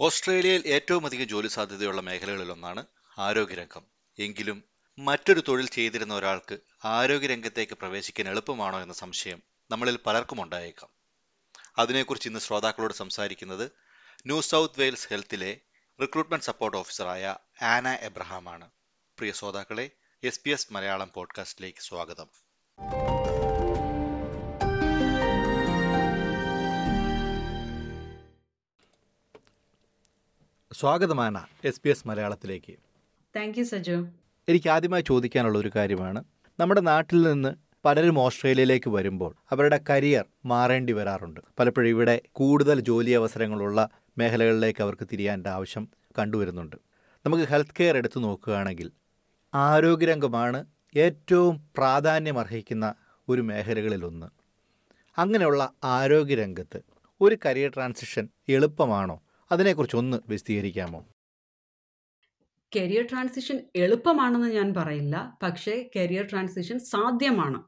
ഓസ്ട്രേലിയയിൽ ഏറ്റവും അധികം ജോലി സാധ്യതയുള്ള മേഖലകളിലൊന്നാണ് ആരോഗ്യരംഗം. എങ്കിലും മറ്റൊരു തൊഴിൽ ചെയ്തിരുന്ന ഒരാൾക്ക് ആരോഗ്യരംഗത്തേക്ക് പ്രവേശിക്കാൻ എളുപ്പമാണോ എന്ന സംശയം നമ്മളിൽ പലർക്കും ഉണ്ടായേക്കാം. അതിനെക്കുറിച്ച് ഇന്ന് ശ്രോതാക്കളോട് സംസാരിക്കുന്നത് ന്യൂ സൗത്ത് വെയിൽസ് ഹെൽത്തിലെ റിക്രൂട്ട്മെന്റ് സപ്പോർട്ട് ഓഫീസറായ ആന എബ്രഹാമാണ്. പ്രിയ ശ്രോതാക്കളെ എസ് മലയാളം പോഡ്കാസ്റ്റിലേക്ക് സ്വാഗതം. സ്വാഗതമാണ് എസ് പി എസ് മലയാളത്തിലേക്ക്. താങ്ക് യു സജു എനിക്ക് ആദ്യമായി ചോദിക്കാനുള്ള ഒരു കാര്യമാണ്. നമ്മുടെ നാട്ടിൽ നിന്ന് പലരും ഓസ്ട്രേലിയയിലേക്ക് വരുമ്പോൾ അവരുടെ കരിയർ മാറേണ്ടി വരാറുണ്ട്. പലപ്പോഴും ഇവിടെ കൂടുതൽ ജോലി അവസരങ്ങളുള്ള മേഖലകളിലേക്ക് അവർക്ക് തിരിയാന്റെ ആവശ്യം കണ്ടുവരുന്നുണ്ട്. നമുക്ക് ഹെൽത്ത് കെയർ എടുത്തു നോക്കുകയാണെങ്കിൽ ആരോഗ്യരംഗമാണ് ഏറ്റവും പ്രാധാന്യം അർഹിക്കുന്ന ഒരു മേഖലകളിലൊന്ന്. അങ്ങനെയുള്ള ആരോഗ്യരംഗത്ത് ഒരു കരിയർ ട്രാൻസിഷൻ എളുപ്പമാണോ? അതിനെക്കുറിച്ച് ഒന്ന് വിശദീകരിക്കാമോ? കരിയർ ട്രാൻസിഷൻ എളുപ്പമാണെന്ന് ഞാൻ പറയില്ല. പക്ഷേ കരിയർ ട്രാൻസിഷൻ സാധ്യമാണ്.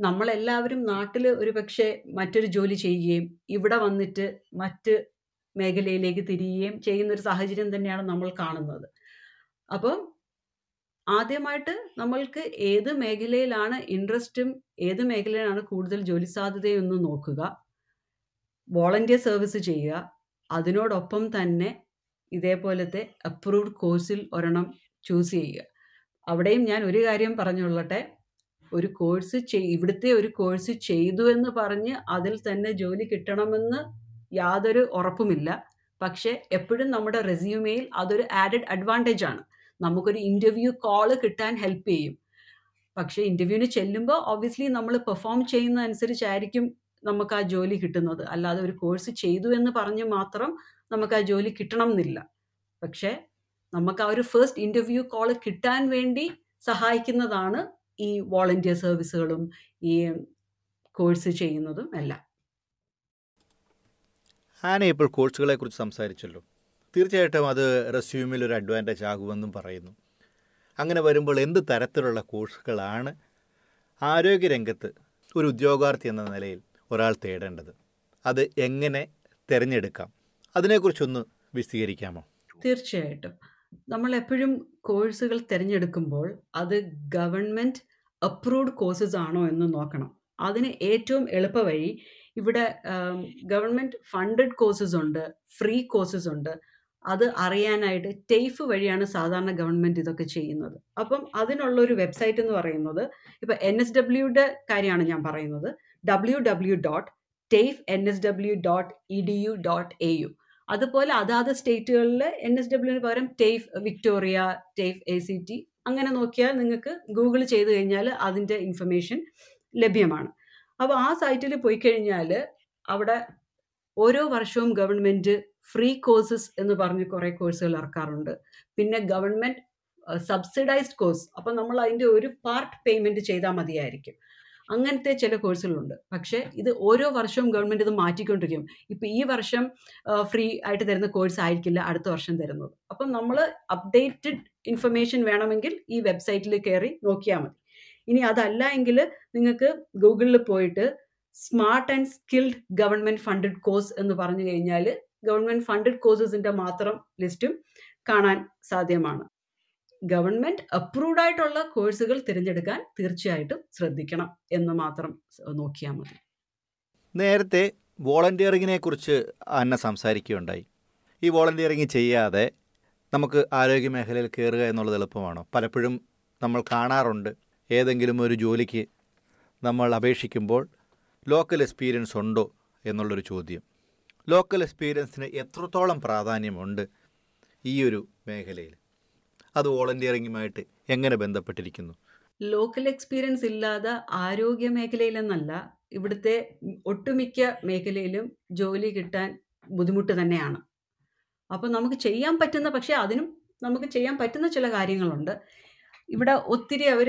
നമ്മളെല്ലാവരും നാട്ടിൽ ഒരു പക്ഷേ മറ്റൊരു ജോലി ചെയ്യുകയും ഇവിടെ വന്നിട്ട് മറ്റ് മേഖലയിലേക്ക് തിരിയുകയും ചെയ്യുന്ന ഒരു സാഹചര്യം തന്നെയാണ് നമ്മൾ കാണുന്നത്. അപ്പം ആദ്യമായിട്ട് നമ്മൾക്ക് ഏത് മേഖലയിലാണ് ഇൻട്രസ്റ്റും ഏത് മേഖലയിലാണ് കൂടുതൽ ജോലി സാധ്യതയും എന്ന് നോക്കുക. വോളണ്ടിയർ സർവീസ് ചെയ്യുക. അതിനോടൊപ്പം തന്നെ ഇതേപോലത്തെ അപ്രൂവ്ഡ് കോഴ്സിൽ ഒരെണ്ണം ചൂസ് ചെയ്യുക. അവിടെയും ഞാൻ ഒരു കാര്യം പറഞ്ഞുകൊള്ളട്ടെ. ഒരു കോഴ്സ് ഇവിടുത്തെ ഒരു കോഴ്സ് ചെയ്തു എന്ന് പറഞ്ഞ് അതിൽ തന്നെ ജോലി കിട്ടണമെന്ന് യാതൊരു ഉറപ്പുമില്ല. പക്ഷേ എപ്പോഴും നമ്മുടെ റെസ്യൂമെയിൽ അതൊരു ആഡഡ് അഡ്വാന്റേജ് ആണ്. നമുക്കൊരു ഇന്റർവ്യൂ കോൾ കിട്ടാൻ ഹെൽപ്പ് ചെയ്യും. പക്ഷേ ഇന്റർവ്യൂവിന് ചെല്ലുമ്പോൾ ഒബ്വിയസ്ലി നമ്മൾ പെർഫോം ചെയ്യുന്ന അനുസരിച്ചായിരിക്കും നമുക്ക് ആ ജോലി കിട്ടുന്നത്. അല്ലാതെ ഒരു കോഴ്സ് ചെയ്തു എന്ന് പറഞ്ഞ് മാത്രം നമുക്ക് ആ ജോലി കിട്ടണം എന്നില്ല പക്ഷേ നമുക്ക് ആ ഒരു ഫസ്റ്റ് ഇന്റർവ്യൂ കോൾ കിട്ടാൻ വേണ്ടി സഹായിക്കുന്നതാണ് ഈ വോളണ്ടിയർ സർവീസുകളും ഈ കോഴ്സ് ചെയ്യുന്നതും എല്ലാം. ആന ഇപ്പോൾ കോഴ്സുകളെ കുറിച്ച് സംസാരിച്ചല്ലോ. തീർച്ചയായിട്ടും അത് റെസ്യൂമിൽ ഒരു അഡ്വാന്റേജ് ആകുമെന്നും പറയുന്നു. അങ്ങനെ വരുമ്പോൾ എന്ത് തരത്തിലുള്ള കോഴ്സുകളാണ് ആരോഗ്യരംഗത്ത് ഒരു ഉദ്യോഗാർത്ഥി എന്ന നിലയിൽ ഒരാൾ തേടേണ്ടത്. അത് എങ്ങനെ തിരഞ്ഞെടുക്കാം? അതിനെക്കുറിച്ചൊന്ന് വിശദീകരിക്കാമോ? തീർച്ചയായിട്ടും. നമ്മൾ എപ്പോഴും കോഴ്സുകൾ തിരഞ്ഞെടുക്കുമ്പോൾ അത് ഗവൺമെന്റ് അപ്രൂവ്ഡ് കോഴ്സസ് ആണോ എന്ന് നോക്കണം. അതിന് ഏറ്റവും എളുപ്പ വഴി ഇവിടെ ഗവൺമെന്റ് ഫണ്ടഡ് കോഴ്സസ് ഉണ്ട് ഫ്രീ കോഴ്സസ് ഉണ്ട്. അത് അറിയാനായിട്ട് ടേഫ് വഴിയാണ് സാധാരണ ഗവൺമെന്റ് ഇതൊക്കെ ചെയ്യുന്നത്. അപ്പം അതിനുള്ള ഒരു വെബ്സൈറ്റ് എന്ന് പറയുന്നത് ഇപ്പം എൻ എസ് കാര്യമാണ് ഞാൻ പറയുന്നത്. എ യു അതുപോലെ അതാത് സ്റ്റേറ്റുകളിൽ എൻ എസ് ഡബ്ല്യുവിന് പകരം TAFE Victoria TAFE A C T അങ്ങനെ നോക്കിയാൽ നിങ്ങൾക്ക് ഗൂഗിൾ ചെയ്ത് കഴിഞ്ഞാൽ അതിന്റെ ഇൻഫർമേഷൻ ലഭ്യമാണ്. അപ്പോൾ ആ സൈറ്റിൽ പോയി കഴിഞ്ഞാൽ അവിടെ ഓരോ വർഷവും ഗവൺമെന്റ് ഫ്രീ കോഴ്സസ് എന്ന് പറഞ്ഞ് കുറേ കോഴ്സുകൾ ഇറക്കാറുണ്ട്. പിന്നെ ഗവൺമെന്റ് സബ്സിഡൈസ്ഡ് കോഴ്സ് അപ്പം നമ്മൾ അതിന്റെ ഒരു പാർട്ട് പേയ്മെന്റ് ചെയ്താൽ മതിയായിരിക്കും. അങ്ങനത്തെ ചില കോഴ്സുകളുണ്ട്. പക്ഷേ ഇത് ഓരോ വർഷവും ഗവൺമെന്റ് ഇത് മാറ്റിക്കൊണ്ടിരിക്കും. ഇപ്പം ഈ വർഷം ഫ്രീ ആയിട്ട് തരുന്ന കോഴ്സ് ആയിരിക്കില്ല അടുത്ത വർഷം തരുന്നത്. അപ്പം നമ്മൾ അപ്ഡേറ്റഡ് ഇൻഫർമേഷൻ വേണമെങ്കിൽ ഈ വെബ്സൈറ്റിൽ കയറി നോക്കിയാൽ മതി. ഇനി അതല്ല എങ്കിൽ നിങ്ങൾക്ക് ഗൂഗിളിൽ പോയിട്ട് smart and skilled government funded course എന്ന് പറഞ്ഞു കഴിഞ്ഞാൽ ഗവൺമെന്റ് ഫണ്ടഡ് കോഴ്സസിന്റെ മാത്രം ലിസ്റ്റും കാണാൻ സാധ്യമാണ്. ഗവൺമെന്റ് അപ്രൂവ്ഡ് ആയിട്ടുള്ള കോഴ്സുകൾ തിരഞ്ഞെടുക്കാൻ തീർച്ചയായിട്ടും ശ്രദ്ധിക്കണം എന്ന് മാത്രം നോക്കിയാൽ മതി. നേരത്തെ വോളണ്ടിയറിങ്ങിനെ കുറിച്ച് അന്ന സംസാരിക്കുകയുണ്ടായി. ഈ വോളണ്ടിയറിങ് ചെയ്യാതെ നമുക്ക് ആരോഗ്യ മേഖലയിൽ കയറുക എന്നുള്ളത് എളുപ്പമാണോ? പലപ്പോഴും നമ്മൾ കാണാറുണ്ട്. ഏതെങ്കിലും ഒരു ജോലിക്ക് നമ്മൾ അപേക്ഷിക്കുമ്പോൾ ലോക്കൽ എക്സ്പീരിയൻസ് ഉണ്ടോ എന്നുള്ളൊരു ചോദ്യം. ലോക്കൽ എക്സ്പീരിയൻസിന് എത്രത്തോളം പ്രാധാന്യമുണ്ട് ഈ ഒരു മേഖലയിൽ? അത് വോളണ്ടിയറിംഗുമായിട്ട് എങ്ങനെ ബന്ധപ്പെട്ടിരിക്കുന്നു? ലോക്കൽ എക്സ്പീരിയൻസ് ഇല്ലാതെ ആരോഗ്യ മേഖലയിലെന്നല്ല ഇവിടുത്തെ ഒട്ടുമിക്ക മേഖലയിലും ജോലി കിട്ടാൻ ബുദ്ധിമുട്ട് തന്നെയാണ്. അപ്പോൾ നമുക്ക് ചെയ്യാൻ പറ്റുന്ന പക്ഷേ അതിനും നമുക്ക് ചെയ്യാൻ പറ്റുന്ന ചില കാര്യങ്ങളുണ്ട്. ഇവിടെ ഒത്തിരി അവർ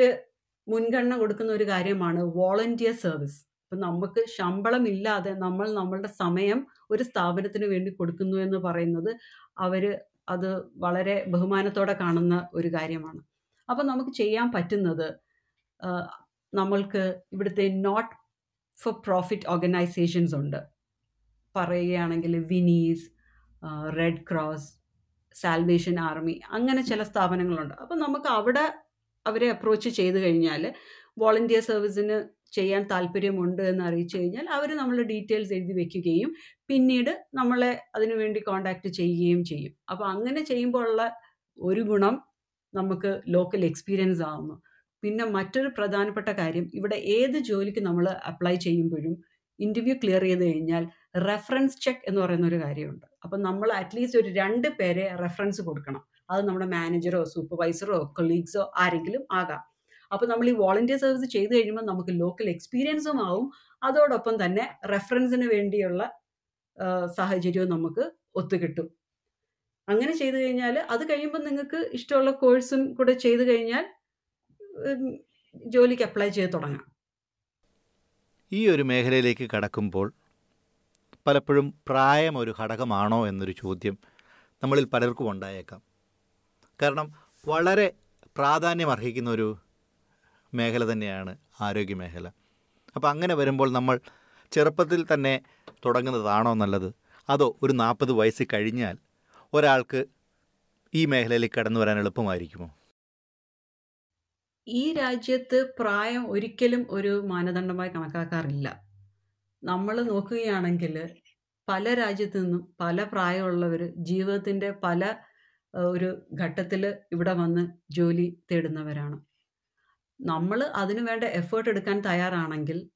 മുൻഗണന കൊടുക്കുന്ന ഒരു കാര്യമാണ് വോളണ്ടിയർ സർവീസ്. അപ്പം നമുക്ക് ശമ്പളം ഇല്ലാതെ നമ്മൾ നമ്മളുടെ സമയം ഒരു സ്ഥാപനത്തിന് വേണ്ടി കൊടുക്കുന്നു എന്ന് പറയുന്നത് അവർ അത് വളരെ ബഹുമാനത്തോടെ കാണുന്ന ഒരു കാര്യമാണ്. അപ്പം നമുക്ക് ചെയ്യാൻ പറ്റുന്നത് നമ്മൾക്ക് ഇവിടുത്തെ നോട്ട് ഫോർ പ്രോഫിറ്റ് ഓർഗനൈസേഷൻസ് ഉണ്ട്. പറയുകയാണെങ്കിൽ Vinnies Red Cross Salvation Army അങ്ങനെ ചില സ്ഥാപനങ്ങളുണ്ട്. അപ്പം നമുക്ക് അവിടെ അവരെ അപ്രോച്ച് ചെയ്ത് കഴിഞ്ഞാൽ വോളണ്ടിയർ സർവീസിന് ചെയ്യാൻ താല്പര്യമുണ്ട് എന്ന് അറിയിച്ചു കഴിഞ്ഞാൽ അവർ നമ്മളുടെ ഡീറ്റെയിൽസ് എഴുതി വെക്കുകയും പിന്നീട് നമ്മളെ അതിനുവേണ്ടി കോണ്ടാക്ട് ചെയ്യുകയും ചെയ്യും. അപ്പോൾ അങ്ങനെ ചെയ്യുമ്പോൾ ഉള്ള ഒരു ഗുണം നമുക്ക് ലോക്കൽ എക്സ്പീരിയൻസ് ആവുന്നു. പിന്നെ മറ്റൊരു പ്രധാനപ്പെട്ട കാര്യം ഇവിടെ ഏത് ജോലിക്ക് നമ്മൾ അപ്ലൈ ചെയ്യുമ്പോഴും ഇന്റർവ്യൂ ക്ലിയർ ചെയ്ത് കഴിഞ്ഞാൽ റെഫറൻസ് ചെക്ക് എന്ന് പറയുന്ന ഒരു കാര്യമുണ്ട്. അപ്പം നമ്മൾ അറ്റ്ലീസ്റ്റ് ഒരു രണ്ട് പേരെ റെഫറൻസ് കൊടുക്കണം. അത് നമ്മുടെ മാനേജറോ സൂപ്പർവൈസറോ കൊളീഗ്സോ ആരെങ്കിലും ആകാം. അപ്പോൾ നമ്മൾ ഈ വോളണ്ടിയർ സർവീസ് ചെയ്തു കഴിയുമ്പോൾ നമുക്ക് ലോക്കൽ എക്സ്പീരിയൻസും ആവും. അതോടൊപ്പം തന്നെ റെഫറൻസിന് വേണ്ടിയുള്ള സാഹചര്യവും നമുക്ക് ഒത്തുകിട്ടും. അങ്ങനെ ചെയ്തു കഴിഞ്ഞാൽ അത് കഴിയുമ്പോൾ നിങ്ങൾക്ക് ഇഷ്ടമുള്ള കോഴ്സും കൂടെ ചെയ്തു കഴിഞ്ഞാൽ ജോലിക്ക് അപ്ലൈ ചെയ്ത് തുടങ്ങാം. ഈ ഒരു മേഖലയിലേക്ക് കടക്കുമ്പോൾ പലപ്പോഴും പ്രായം ഒരു ഘടകമാണോ എന്നൊരു ചോദ്യം നമ്മളിൽ പലർക്കും ഉണ്ടായേക്കാം. കാരണം വളരെ പ്രാധാന്യം അർഹിക്കുന്ന ഒരു മേഖല തന്നെയാണ് ആരോഗ്യ മേഖല അപ്പോൾ അങ്ങനെ വരുമ്പോൾ നമ്മൾ ചെറുപ്പത്തിൽ തന്നെ തുടങ്ങുന്നതാണോ നല്ലത്? അതോ ഒരു നാൽപ്പത് വയസ്സ് കഴിഞ്ഞാൽ ഒരാൾക്ക് ഈ മേഖലയിലേക്ക് കടന്നു വരാൻ എളുപ്പമായിരിക്കുമോ? ഈ രാജ്യത്ത് പ്രായം ഒരിക്കലും ഒരു മാനദണ്ഡമായി കണക്കാക്കാറില്ല. നമ്മൾ നോക്കുകയാണെങ്കിൽ പല രാജ്യത്തു നിന്നും പല പ്രായമുള്ളവർ ജീവിതത്തിന്റെ പല ഒരു ഘട്ടത്തിൽ ഇവിടെ വന്ന് ജോലി തേടുന്നവരാണ്. നമ്മൾ അതിനു വേണ്ട എഫേർട്ട് എടുക്കാൻ തയ്യാറാണെങ്കിൽ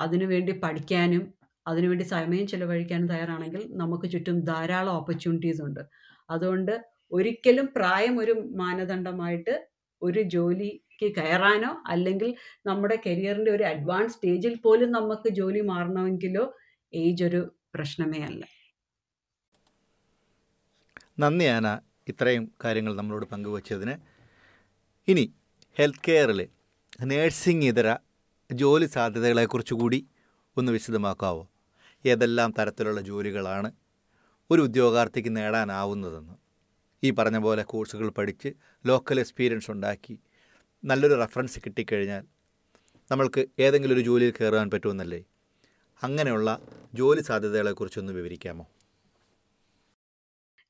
അതിനുവേണ്ടി പഠിക്കാനും അതിനുവേണ്ടി സമയം ചിലവഴിക്കാനും തയ്യാറാണെങ്കിൽ നമുക്ക് ചുറ്റും ധാരാളം ഓപ്പർച്യൂണിറ്റീസ് ഉണ്ട്. അതുകൊണ്ട് ഒരിക്കലും പ്രായം ഒരു മാനദണ്ഡമായിട്ട് ഒരു ജോലിക്ക് കയറാനോ അല്ലെങ്കിൽ നമ്മുടെ കരിയറിന്റെ ഒരു അഡ്വാൻസ് സ്റ്റേജിൽ പോലും നമുക്ക് ജോലി മാറണമെങ്കിലോ ഏജ് ഒരു പ്രശ്നമേ അല്ല. നന്ദി ആന. ഇത്രയും കാര്യങ്ങൾ നമ്മളോട് പങ്കുവച്ചതിന്. ഇനി ഹെൽത്ത് കെയറിൽ നേഴ്സിംഗ് ഇതര ജോലി സാധ്യതകളെക്കുറിച്ച് കൂടി ഒന്ന് വിശദമാക്കാവോ? ഏതെല്ലാം തരത്തിലുള്ള ജോലികളാണ് ഒരു ഉദ്യോഗാർത്ഥിക്ക് നേടാനാവുന്നതെന്ന്. ഈ പറഞ്ഞ പോലെ കോഴ്സുകൾ പഠിച്ച് ലോക്കൽ എക്സ്പീരിയൻസ് ഉണ്ടാക്കി നല്ലൊരു റെഫറൻസ് കിട്ടിക്കഴിഞ്ഞാൽ നമ്മൾക്ക് ഏതെങ്കിലും ഒരു ജോലിയിൽ കയറാൻ പറ്റുമെന്നല്ലേ? അങ്ങനെയുള്ള ജോലി സാധ്യതകളെക്കുറിച്ചൊന്ന് വിവരിക്കാമോ?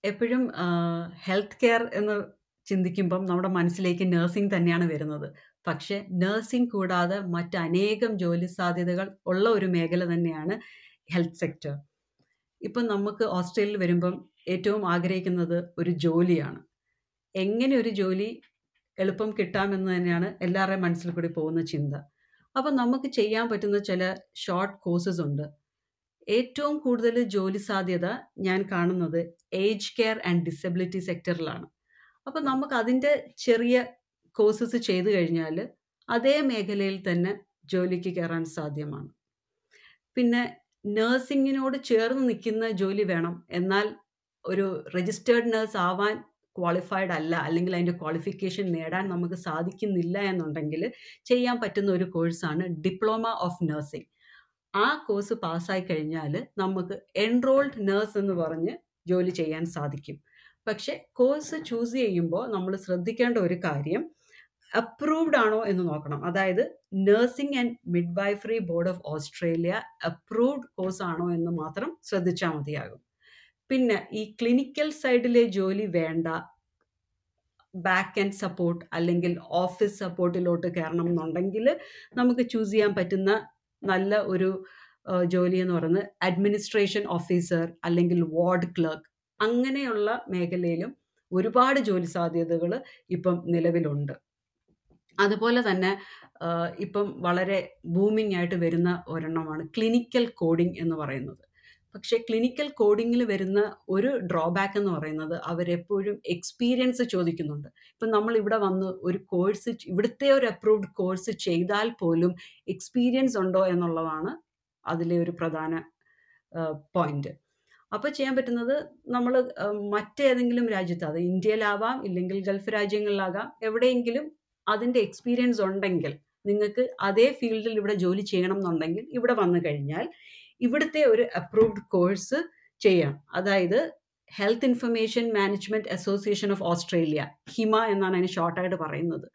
എപ്പോഴും ഹെൽത്ത് കെയർ എന്ന് ചിന്തിക്കുമ്പം നമ്മുടെ മനസ്സിലേക്ക് നഴ്സിംഗ് തന്നെയാണ് വരുന്നത്. പക്ഷേ നഴ്സിംഗ് കൂടാതെ മറ്റനേകം ജോലി സാധ്യതകൾ ഉള്ള ഒരു മേഖല തന്നെയാണ് ഹെൽത്ത് സെക്ടർ. ഇപ്പം നമുക്ക് ഓസ്ട്രേലിയയിൽ വരുമ്പം ഏറ്റവും ആഗ്രഹിക്കുന്നത് ഒരു ജോലിയാണ്. എങ്ങനെ ഒരു ജോലി എളുപ്പം കിട്ടാമെന്ന് തന്നെയാണ് എല്ലാവരുടെയും മനസ്സിൽ കൂടി പോകുന്ന ചിന്ത. അപ്പം നമുക്ക് ചെയ്യാൻ പറ്റുന്ന ചില ഷോർട്ട് കോഴ്സസ് ഉണ്ട്. ഏറ്റവും കൂടുതൽ ജോലി സാധ്യത ഞാൻ കാണുന്നത് ഏജ് കെയർ ആൻഡ് ഡിസബിലിറ്റി സെക്ടറിലാണ് അപ്പം നമുക്ക് അതിന്റെ ചെറിയ കോഴ്സസ് ചെയ്തു കഴിഞ്ഞാൽ അതേ മേഖലയിൽ തന്നെ ജോലിക്ക് കയറാൻ സാധ്യമാണ്. പിന്നെ നേഴ്സിങ്ങിനോട് ചേർന്ന് നിൽക്കുന്ന ജോലി വേണം. എന്നാൽ ഒരു രജിസ്റ്റേർഡ് നേഴ്സ് ആവാൻ ക്വാളിഫൈഡ് അല്ല. അല്ലെങ്കിൽ അതിന്റെ ക്വാളിഫിക്കേഷൻ നേടാൻ നമുക്ക് സാധിക്കുന്നില്ല എന്നുണ്ടെങ്കിൽ ചെയ്യാൻ പറ്റുന്ന ഒരു കോഴ്സാണ് ഡിപ്ലോമ ഓഫ് നഴ്സിംഗ് ആ കോഴ്സ് പാസ്സായി കഴിഞ്ഞാൽ നമുക്ക് എൻറോൾഡ് നേഴ്സ് എന്ന് പറഞ്ഞ് ജോലി ചെയ്യാൻ സാധിക്കും. പക്ഷേ കോഴ്സ് ചൂസ് ചെയ്യുമ്പോൾ നമ്മൾ ശ്രദ്ധിക്കേണ്ട ഒരു കാര്യം അപ്രൂവ്ഡ് ആണോ എന്ന് നോക്കണം. അതായത് Nursing and Midwifery Board of Australia approved course ആണോ എന്ന് മാത്രം ശ്രദ്ധിച്ചാൽ മതിയാകും. പിന്നെ ഈ ക്ലിനിക്കൽ സൈഡിലെ ജോലി വേണ്ട. ബാക്ക് ആൻഡ് സപ്പോർട്ട് അല്ലെങ്കിൽ ഓഫീസ് സപ്പോർട്ടിലോട്ട് കയറണം എന്നുണ്ടെങ്കിൽ നമുക്ക് ചൂസ് ചെയ്യാൻ പറ്റുന്ന നല്ല ഒരു ജോലി എന്ന് പറയുന്നത് അഡ്മിനിസ്ട്രേഷൻ ഓഫീസർ അല്ലെങ്കിൽ വാർഡ് ക്ലർക്ക് അങ്ങനെയുള്ള മേഖലയിലും ഒരുപാട് ജോലി സാധ്യതകൾ ഇപ്പം നിലവിലുണ്ട്. അതുപോലെ തന്നെ ഇപ്പം വളരെ ബൂമിംഗ് ആയിട്ട് വരുന്ന ഒരെണ്ണമാണ് ക്ലിനിക്കൽ കോഡിംഗ് എന്ന് പറയുന്നത്. പക്ഷേ ക്ലിനിക്കൽ കോഡിങ്ങിൽ വരുന്ന ഒരു ഡ്രോബാക്ക് എന്ന് പറയുന്നത് അവരെപ്പോഴും എക്സ്പീരിയൻസ് ചോദിക്കുന്നുണ്ട്. ഇപ്പം നമ്മൾ ഇവിടെ വന്ന് ഒരു കോഴ്സ് ഇവിടുത്തെ ഒരു അപ്രൂവ്ഡ് കോഴ്സ് ചെയ്താൽ പോലും എക്സ്പീരിയൻസ് ഉണ്ടോ എന്നുള്ളതാണ് അതിലെ ഒരു പ്രധാന പോയിന്റ്. അപ്പോൾ ചെയ്യാൻ പറ്റുന്നത് നമ്മൾ മറ്റേതെങ്കിലും രാജ്യത്ത് അത് ഇന്ത്യയിലാവാം ഇല്ലെങ്കിൽ ഗൾഫ് രാജ്യങ്ങളിലാകാം എവിടെയെങ്കിലും അതിന്റെ എക്സ്പീരിയൻസ് ഉണ്ടെങ്കിൽ നിങ്ങൾക്ക് അതേ ഫീൽഡിൽ ഇവിടെ ജോലി ചെയ്യണം എന്നുണ്ടെങ്കിൽ ഇവിടെ വന്നു കഴിഞ്ഞാൽ ഇവിടുത്തെ ഒരു അപ്രൂവ്ഡ് കോഴ്സ് ചെയ്യാം. അതായത് health information management association of Australia HIMAA എന്നാണ് അതിന് ഷോർട്ടായിട്ട് പറയുന്നത്.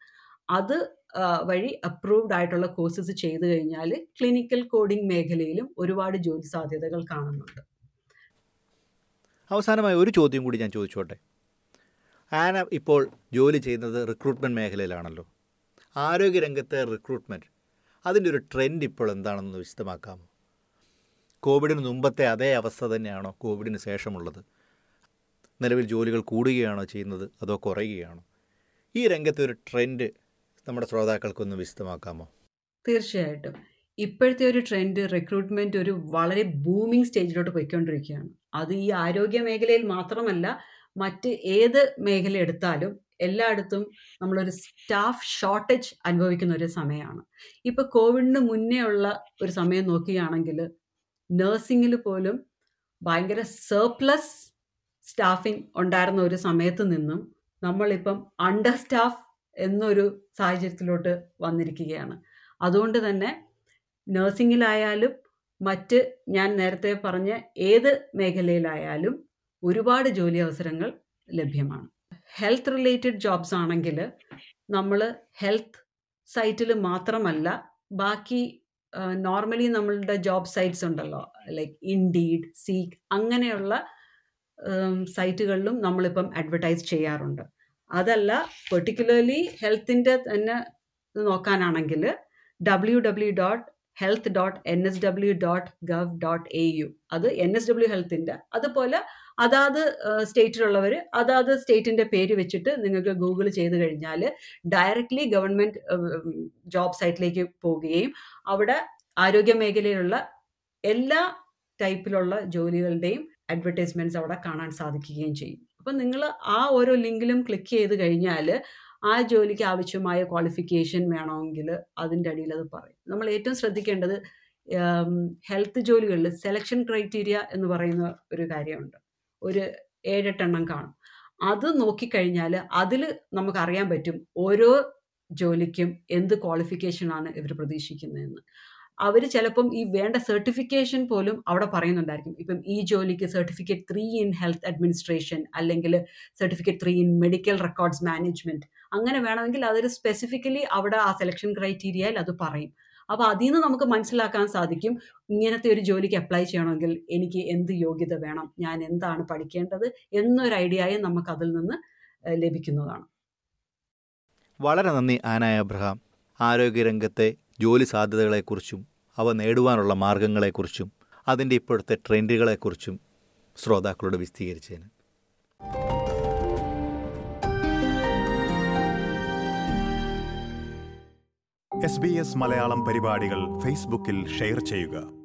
അത് വഴി അപ്രൂവ്ഡ് ആയിട്ടുള്ള കോഴ്സസ് ചെയ്തു കഴിഞ്ഞാൽ ക്ലിനിക്കൽ കോഡിംഗ് മേഖലയിലും ഒരുപാട് ജോലി സാധ്യതകൾ കാണുന്നുണ്ട്. അവസാനമായി ഒരു ചോദ്യം കൂടി ഞാൻ ചോദിച്ചോട്ടെ? ആന ഇപ്പോൾ ജോലി ചെയ്യുന്നത് റിക്രൂട്ട്മെന്റ് മേഖലയിലാണല്ലോ. ആരോഗ്യരംഗത്തെ റിക്രൂട്ട്മെന്റ് അതിന്റെ ഒരു ട്രെൻഡ് ഇപ്പോൾ എന്താണെന്ന് വിശദമാക്കാമോ? കോവിഡിന് മുമ്പത്തെ അതേ അവസ്ഥ തന്നെയാണോ കോവിഡിന് ശേഷമുള്ളത്? നിലവിൽ ജോലികൾ കൂടുകയാണോ ചെയ്യുന്നത്? അതോ കുറയുകയാണോ? ഈ രംഗത്തെ ഒരു ട്രെൻഡ് നമ്മുടെ ശ്രോതാക്കൾക്കൊന്ന് വിശദമാക്കാമോ? തീർച്ചയായിട്ടും. ഇപ്പോഴത്തെ ഒരു ട്രെൻഡ് റിക്രൂട്ട്മെന്റ് ഒരു വളരെ ബൂമിംഗ് സ്റ്റേജിലോട്ട് പോയിക്കൊണ്ടിരിക്കുകയാണ്. അത് ഈ ആരോഗ്യ മേഖലയിൽ മാത്രമല്ല മറ്റ് ഏത് മേഖല എടുത്താലും എല്ലായിടത്തും നമ്മളൊരു സ്റ്റാഫ് ഷോർട്ടേജ് അനുഭവിക്കുന്ന ഒരു സമയമാണ്. ഇപ്പൊ കോവിഡിന് മുന്നേ ഉള്ള ഒരു സമയം നോക്കുകയാണെങ്കിൽ നഴ്സിംഗിൽ പോലും ഭയങ്കര സർപ്ലസ് സ്റ്റാഫിംഗ് ഉണ്ടായിരുന്ന ഒരു സമയത്ത് നിന്നും നമ്മളിപ്പം അണ്ടർ സ്റ്റാഫ് എന്നൊരു സാഹചര്യത്തിലോട്ട് വന്നിരിക്കുകയാണ്. അതുകൊണ്ട് തന്നെ നഴ്സിംഗിലായാലും മറ്റ് ഞാൻ നേരത്തെ പറഞ്ഞ ഏത് മേഖലയിലായാലും ഒരുപാട് ജോലി അവസരങ്ങൾ ലഭ്യമാണ്. ഹെൽത്ത് റിലേറ്റഡ് ജോബ്സ് ആണെങ്കിൽ നമ്മൾ ഹെൽത്ത് സൈറ്റിൽ മാത്രമല്ല ബാക്കി നോർമലി നമ്മളുടെ ജോബ് സൈറ്റ്സ് ഉണ്ടല്ലോ ലൈക്ക് ഇൻഡീഡ് സീക്ക് അങ്ങനെയുള്ള സൈറ്റുകളിലും നമ്മളിപ്പം അഡ്വർടൈസ് ചെയ്യാറുണ്ട്. അതല്ല പെർട്ടിക്കുലർലി ഹെൽത്തിന്റെ തന്നെ നോക്കാനാണെങ്കിൽ W W dot health dot N S W dot gov dot A U. അത് എൻ എസ് ഡബ്ല്യു ഹെൽത്തിന്റെ. അതുപോലെ അതാത് സ്റ്റേറ്റിലുള്ളവർ അതാത് സ്റ്റേറ്റിന്റെ പേര് വെച്ചിട്ട് നിങ്ങൾക്ക് ഗൂഗിൾ ചെയ്ത് കഴിഞ്ഞാൽ ഡയറക്റ്റ്ലി ഗവൺമെന്റ് ജോബ് സൈറ്റിലേക്ക് പോവുകയും അവിടെ ആരോഗ്യ മേഖലയിലുള്ള എല്ലാ ടൈപ്പിലുള്ള ജോലികളുടെയും അഡ്വർടൈസ്മെന്റ്സ് അവിടെ കാണാൻ സാധിക്കുകയും ചെയ്യും. അപ്പം നിങ്ങൾ ആ ഓരോ ലിങ്കിലും ക്ലിക്ക് ചെയ്ത് കഴിഞ്ഞാൽ ആ ജോലിക്ക് ആവശ്യമായ ക്വാളിഫിക്കേഷൻ വേണമെങ്കിൽ അതിന്റെ അടിയിൽ അത് പറയും. നമ്മൾ ഏറ്റവും ശ്രദ്ധിക്കേണ്ടത് ഹെൽത്ത് ജോലികളിൽ സെലക്ഷൻ ക്രൈറ്റീരിയ എന്ന് പറയുന്ന ഒരു കാര്യമുണ്ട്. ഒരു ഏഴെട്ടെണ്ണം കാണും. അത് നോക്കിക്കഴിഞ്ഞാൽ അതിൽ നമുക്കറിയാൻ പറ്റും ഓരോ ജോലിക്കും എന്ത് ക്വാളിഫിക്കേഷനാണ് ഇവർ പ്രതീക്ഷിക്കുന്നതെന്ന്. അവർ ചിലപ്പം ഈ വേണ്ട സർട്ടിഫിക്കേഷൻ പോലും അവിടെ പറയുന്നുണ്ടായിരിക്കും. ഇപ്പം ഈ ജോലിക്ക് certificate three in health administration അല്ലെങ്കിൽ certificate three in medical records management അങ്ങനെ വേണമെങ്കിൽ അതൊരു സ്പെസിഫിക്കലി അവിടെ ആ സെലക്ഷൻ ക്രൈറ്റീരിയയിൽ അത് പറയും. അപ്പോൾ അതിൽ നിന്ന് നമുക്ക് മനസ്സിലാക്കാൻ സാധിക്കും ഇങ്ങനത്തെ ഒരു ജോലിക്ക് അപ്ലൈ ചെയ്യണമെങ്കിൽ എനിക്ക് എന്ത് യോഗ്യത വേണം ഞാൻ എന്താണ് പഠിക്കേണ്ടത് എന്നൊരു ഐഡിയയും നമുക്ക് അതിൽ നിന്ന് ലഭിക്കുന്നതാണ്. വളരെ നന്ദി ആന അബ്രഹാം ആരോഗ്യരംഗത്തെ ജോലി സാധ്യതകളെക്കുറിച്ചും അവ നേടുവാനുള്ള മാർഗങ്ങളെക്കുറിച്ചും അതിന്റെ ഇപ്പോഴത്തെ ട്രെൻഡുകളെക്കുറിച്ചും ശ്രോതാക്കളോട് വിശദീകരിച്ചതിന്. എസ് ബി എസ് മലയാളം പരിപാടികൾ ഫേസ്ബുക്കിൽ ഷെയർ ചെയ്യുക.